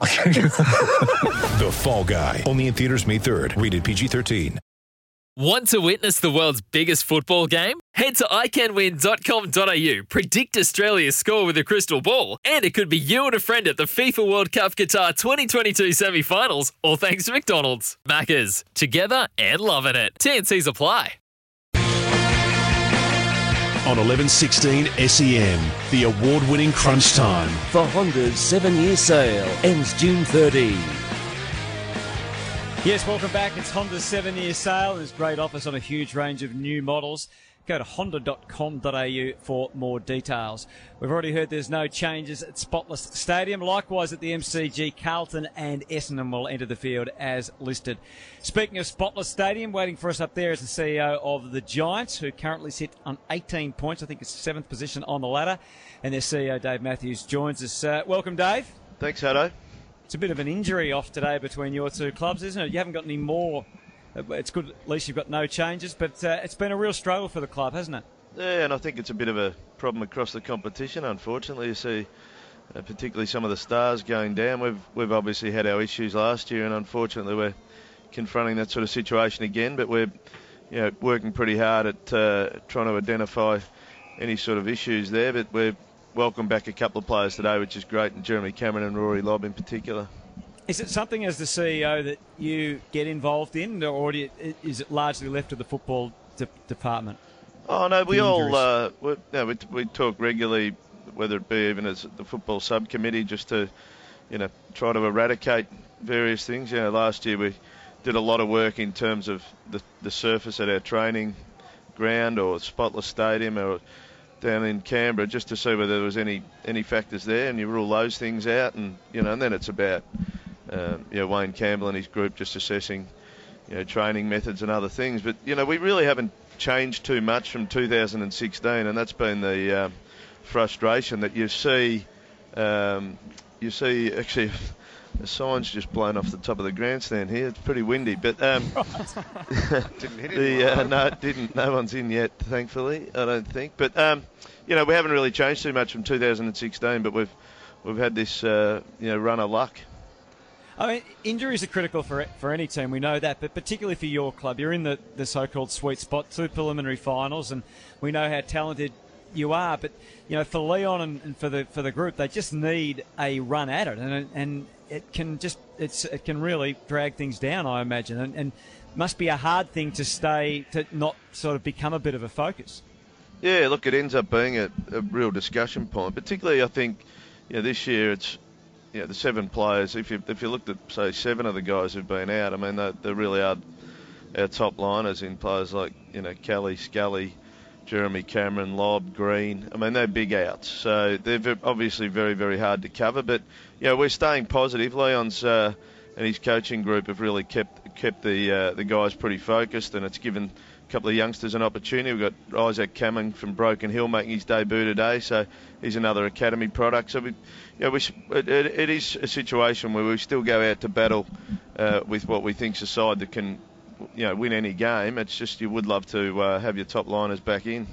The Fall Guy. Only in theaters May 3rd. Rated PG-13. Want to witness the world's biggest football game? Head to iCanWin.com.au, predict Australia's score with a crystal ball, and it could be you and a friend at the FIFA World Cup Qatar 2022 semi finals, all thanks to McDonald's. Maccas, together and loving it. TNC's apply. On 1116 SEN, E the award winning Crunch Time. for Honda's seven year sale ends June 30. Yes, welcome back. It's Honda's seven year sale. There's great offers on a huge range of new models. Go to honda.com.au for more details. We've already heard there's no changes at Spotless Stadium. Likewise at the MCG, Carlton and Essendon will enter the field as listed. Speaking of Spotless Stadium, waiting for us up there is the CEO of the Giants, who currently sit on 18 points. I think it's seventh position on the ladder. And their CEO, Dave Matthews, joins us. Uh, welcome, Dave. Thanks, Hado. It's a bit of an injury off today between your two clubs, isn't it? You haven't got any more. Uh, It's good, at least you've got no changes, but uh, it's been a real struggle for the club, hasn't it? Yeah, and I think it's a bit of a problem across the competition. Unfortunately, you see, uh, particularly some of the stars going down. We've we've obviously had our issues last year, and unfortunately, we're confronting that sort of situation again. But we're, you know, working pretty hard at uh, trying to identify any sort of issues there. But we're welcome back a couple of players today, which is great, and Jeremy Cameron and Rory Lobb in particular. Is it something as the CEO that you get involved in, or you, is it largely left to the football de- department? Oh no, we all uh, we, no, we, we talk regularly, whether it be even as the football subcommittee, just to you know try to eradicate various things. You know, last year we did a lot of work in terms of the the surface at our training ground or Spotless Stadium or down in Canberra, just to see whether there was any any factors there, and you rule those things out, and you know, and then it's about um, you know Wayne Campbell and his group just assessing you know, training methods and other things. But you know, we really haven't changed too much from 2016, and that's been the um, frustration that you see. Um, you see, actually, the sign's just blown off the top of the grandstand here. It's pretty windy, but um, Didn't hit the uh, no, it didn't. No one's in yet, thankfully. I don't think. But um, you know, we haven't really changed too much from 2016, but we've we've had this uh, you know run of luck. I mean, injuries are critical for for any team. We know that, but particularly for your club, you're in the, the so-called sweet spot, two preliminary finals, and we know how talented you are. But you know, for Leon and, and for the for the group, they just need a run at it, and and it can just it's it can really drag things down. I imagine, and, and must be a hard thing to stay to not sort of become a bit of a focus. Yeah, look, it ends up being a, a real discussion point. Particularly, I think, you know, this year it's, you know, the seven players. If you if you looked at say seven of the guys who've been out, I mean, they, they really are our top liners in players like you know Kelly, Scully, Jeremy Cameron, Lobb, Greene. I mean, they're big outs, so they're obviously very very hard to cover. But you know, we're staying positive. Leon's uh, and his coaching group have really kept kept the uh, the guys pretty focused, and it's given couple of youngsters an opportunity. We've got Isaac Cumming from Broken Hill making his debut today, so he's another academy product. So we, you know, we, it, it, is a situation where we still go out to battle uh, with what we think's a side that can, you know, win any game. It's just you would love to uh, have your top liners back in.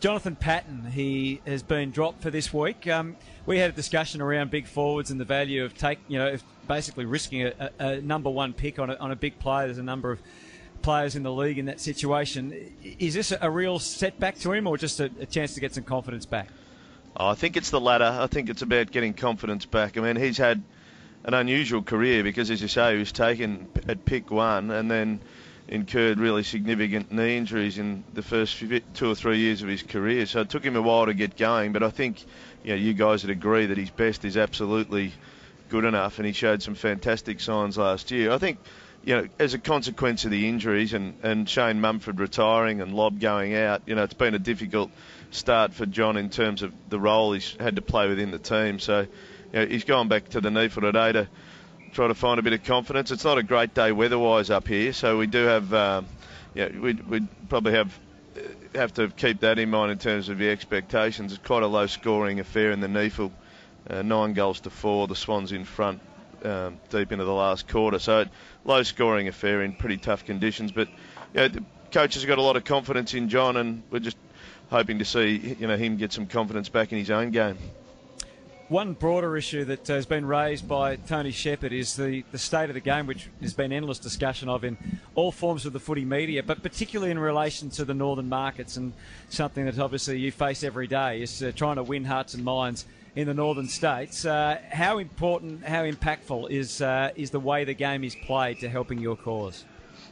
Jonathan Patton, he has been dropped for this week. Um, we had a discussion around big forwards and the value of take, you know, basically risking a, a, a number one pick on a, on a big player. There's a number of players in the league in that situation. Is this a real setback to him, or just a, a chance to get some confidence back? Oh, I think it's the latter. I think it's about getting confidence back. I mean, he's had an unusual career because, as you say, he was taken at pick one and then incurred really significant knee injuries in the first two or three years of his career. So it took him a while to get going. But I think, you know, you guys would agree that his best is absolutely good enough, and he showed some fantastic signs last year. I think, you know, as a consequence of the injuries and, and Shane Mumford retiring and Lobb going out, you know, it's been a difficult start for John in terms of the role he's had to play within the team. So, you know, he's gone back to the NEAFL today to try to find a bit of confidence. It's not a great day weather-wise up here, so we do have, um, yeah, we'd, we'd probably have have to keep that in mind in terms of the expectations. It's quite a low-scoring affair in the NEAFL, uh, nine goals to four. The Swans in front um, deep into the last quarter, so low-scoring affair in pretty tough conditions. But you know, the coaches have got a lot of confidence in John, and we're just hoping to see you know him get some confidence back in his own game. One broader issue that has been raised by Tony Shepherd is the, the state of the game, which has been endless discussion of in all forms of the footy media, but particularly in relation to the northern markets and something that obviously you face every day is uh, trying to win hearts and minds in the northern states. Uh, how important, how impactful is uh, is the way the game is played to helping your cause?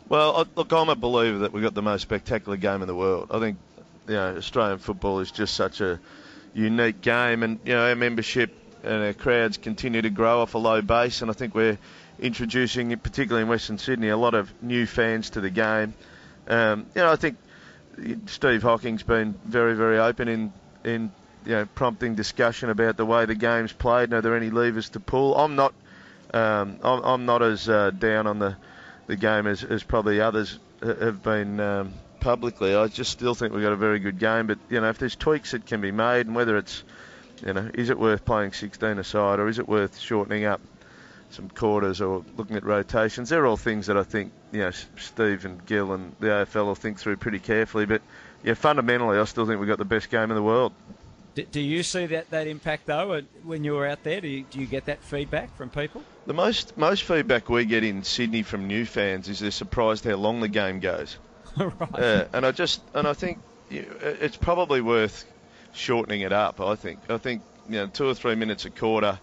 Well, look, I'm a believer that we've got the most spectacular game in the world. I think you know Australian football is just such a unique game, and you know our membership and our crowds continue to grow off a low base, and I think we're introducing, particularly in Western Sydney, a lot of new fans to the game. Um, you know, I think Steve Hocking's been very, very open in in you know prompting discussion about the way the game's played. And are there any levers to pull? I'm not. Um, I'm, I'm, not as uh, down on the the game as, as probably others have been um, publicly. I just still think we've got a very good game, but you know, if there's tweaks that can be made, and whether it's, you know, is it worth playing 16 aside, or is it worth shortening up some quarters, or looking at rotations? They're all things that I think, you know, Steve and Gil and the AFL will think through pretty carefully. But yeah, fundamentally, I still think we've got the best game in the world. Do you see that, that impact though when you were out there? Do you, do you get that feedback from people? The most most feedback we get in Sydney from new fans is they're surprised how long the game goes. right. Yeah, and I just and I think it's probably worth shortening it up. I think I think you know two or three minutes a quarter.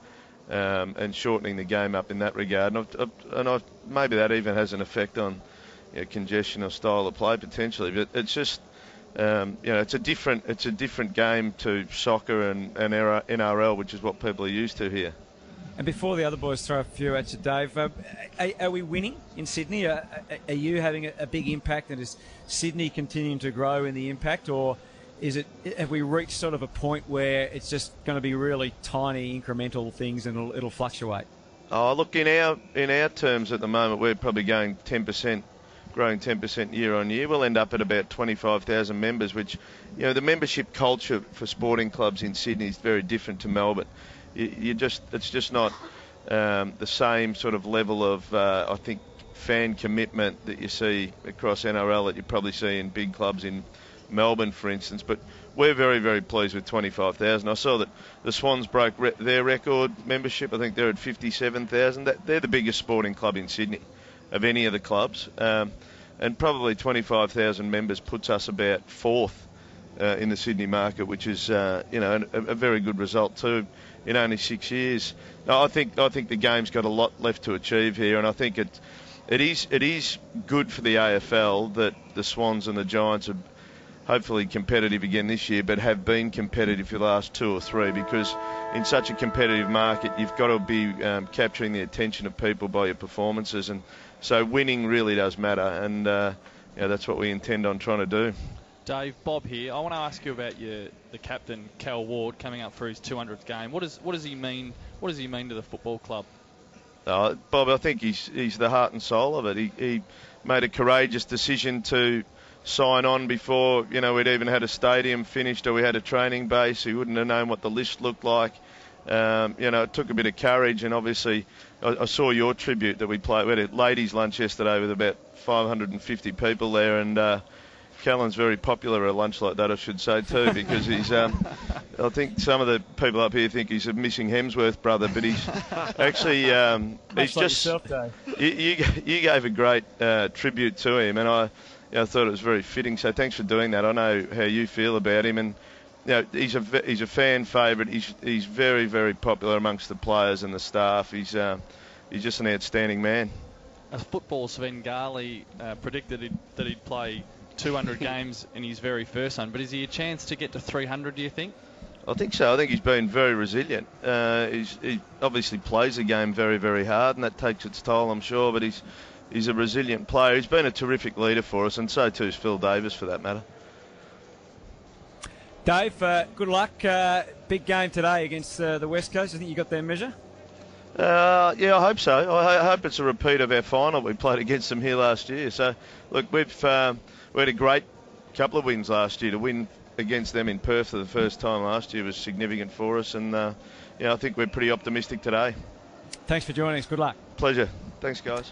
Um, and shortening the game up in that regard, and, I've, I've, and I've, maybe that even has an effect on you know, congestion or style of play potentially. But it's just um, you know, it's a different it's a different game to soccer and, and NRL, which is what people are used to here. And before the other boys throw a few at you, Dave, uh, are, are, we winning in Sydney? Are, are you having a, a, big impact, and is Sydney continuing to grow in the impact, or is it have we reached sort of a point where it's just going to be really tiny incremental things and it'll, it'll fluctuate? Oh, look in our in our terms at the moment, we're probably going 10%, growing 10% year on year. We'll end up at about 25,000 members, which you know the membership culture for sporting clubs in Sydney is very different to Melbourne you, you just it's just not um, the same sort of level of uh, I think fan commitment that you see across NRL that you probably see in big clubs in Melbourne, for instance. But we're very, very pleased with 25,000. I saw that the Swans broke re- their record membership. I think they're at 57,000. They're the biggest sporting club in Sydney of any of the clubs. Um, and probably 25,000 members puts us about fourth uh, in the Sydney market, which is, uh, you know, a, a very good result too in only six years. No, I think I think the game's got a lot left to achieve here, and I think it it is it is good for the AFL that the Swans and the Giants are hopefully competitive again this year, but have been competitive for the last two or three because in such a competitive market, you've got to be um, capturing the attention of people by your performances, and so winning really does matter, and uh, that's what we intend on trying to do. Dave, Bob here. I want to ask you about your the captain Cal Ward coming up for his 200th game. What does what does he mean? What does he mean to the football club? Uh, Bob, I think he's he's the heart and soul of it. He, he made a courageous decision to sign on before you know we'd even had a stadium finished or we had a training base. He wouldn't have known what the list looked like. Um, you know, it took a bit of courage, and obviously, I, I saw your tribute that we played. We had a ladies' lunch yesterday with about 550 people there, and uh, Callan's very popular at a lunch like that, I should say too, because he's. Um, I think some of the people up here think he's a missing Hemsworth brother, but he's actually um, he's like just. Yourself, you, you, you gave a great uh, tribute to him, and I, you know, I thought it was very fitting. So thanks for doing that. I know how you feel about him, and you know, he's a he's a fan favourite. He's he's very very popular amongst the players and the staff. He's uh, he's just an outstanding man. A football Svengali uh, predicted he'd, that he'd play 200 games in his very first one, but is he a chance to get to 300, do you think? I think so. I think he's been very resilient. Uh, he obviously plays the game very, very hard, and that takes its toll, I'm sure. But he's he's a resilient player. He's been a terrific leader for us, and so too is Phil Davis, for that matter. Dave, uh, good luck. Uh, big game today against uh, the West Coast. I think you got their measure. Uh, yeah, I hope so. I, I hope it's a repeat of our final we played against them here last year. So, look, we've um, we had a great couple of wins last year. To win against them in Perth for the first time last year was significant for us, and uh, yeah, I think we're pretty optimistic today. Thanks for joining us. Good luck. Pleasure. Thanks, guys.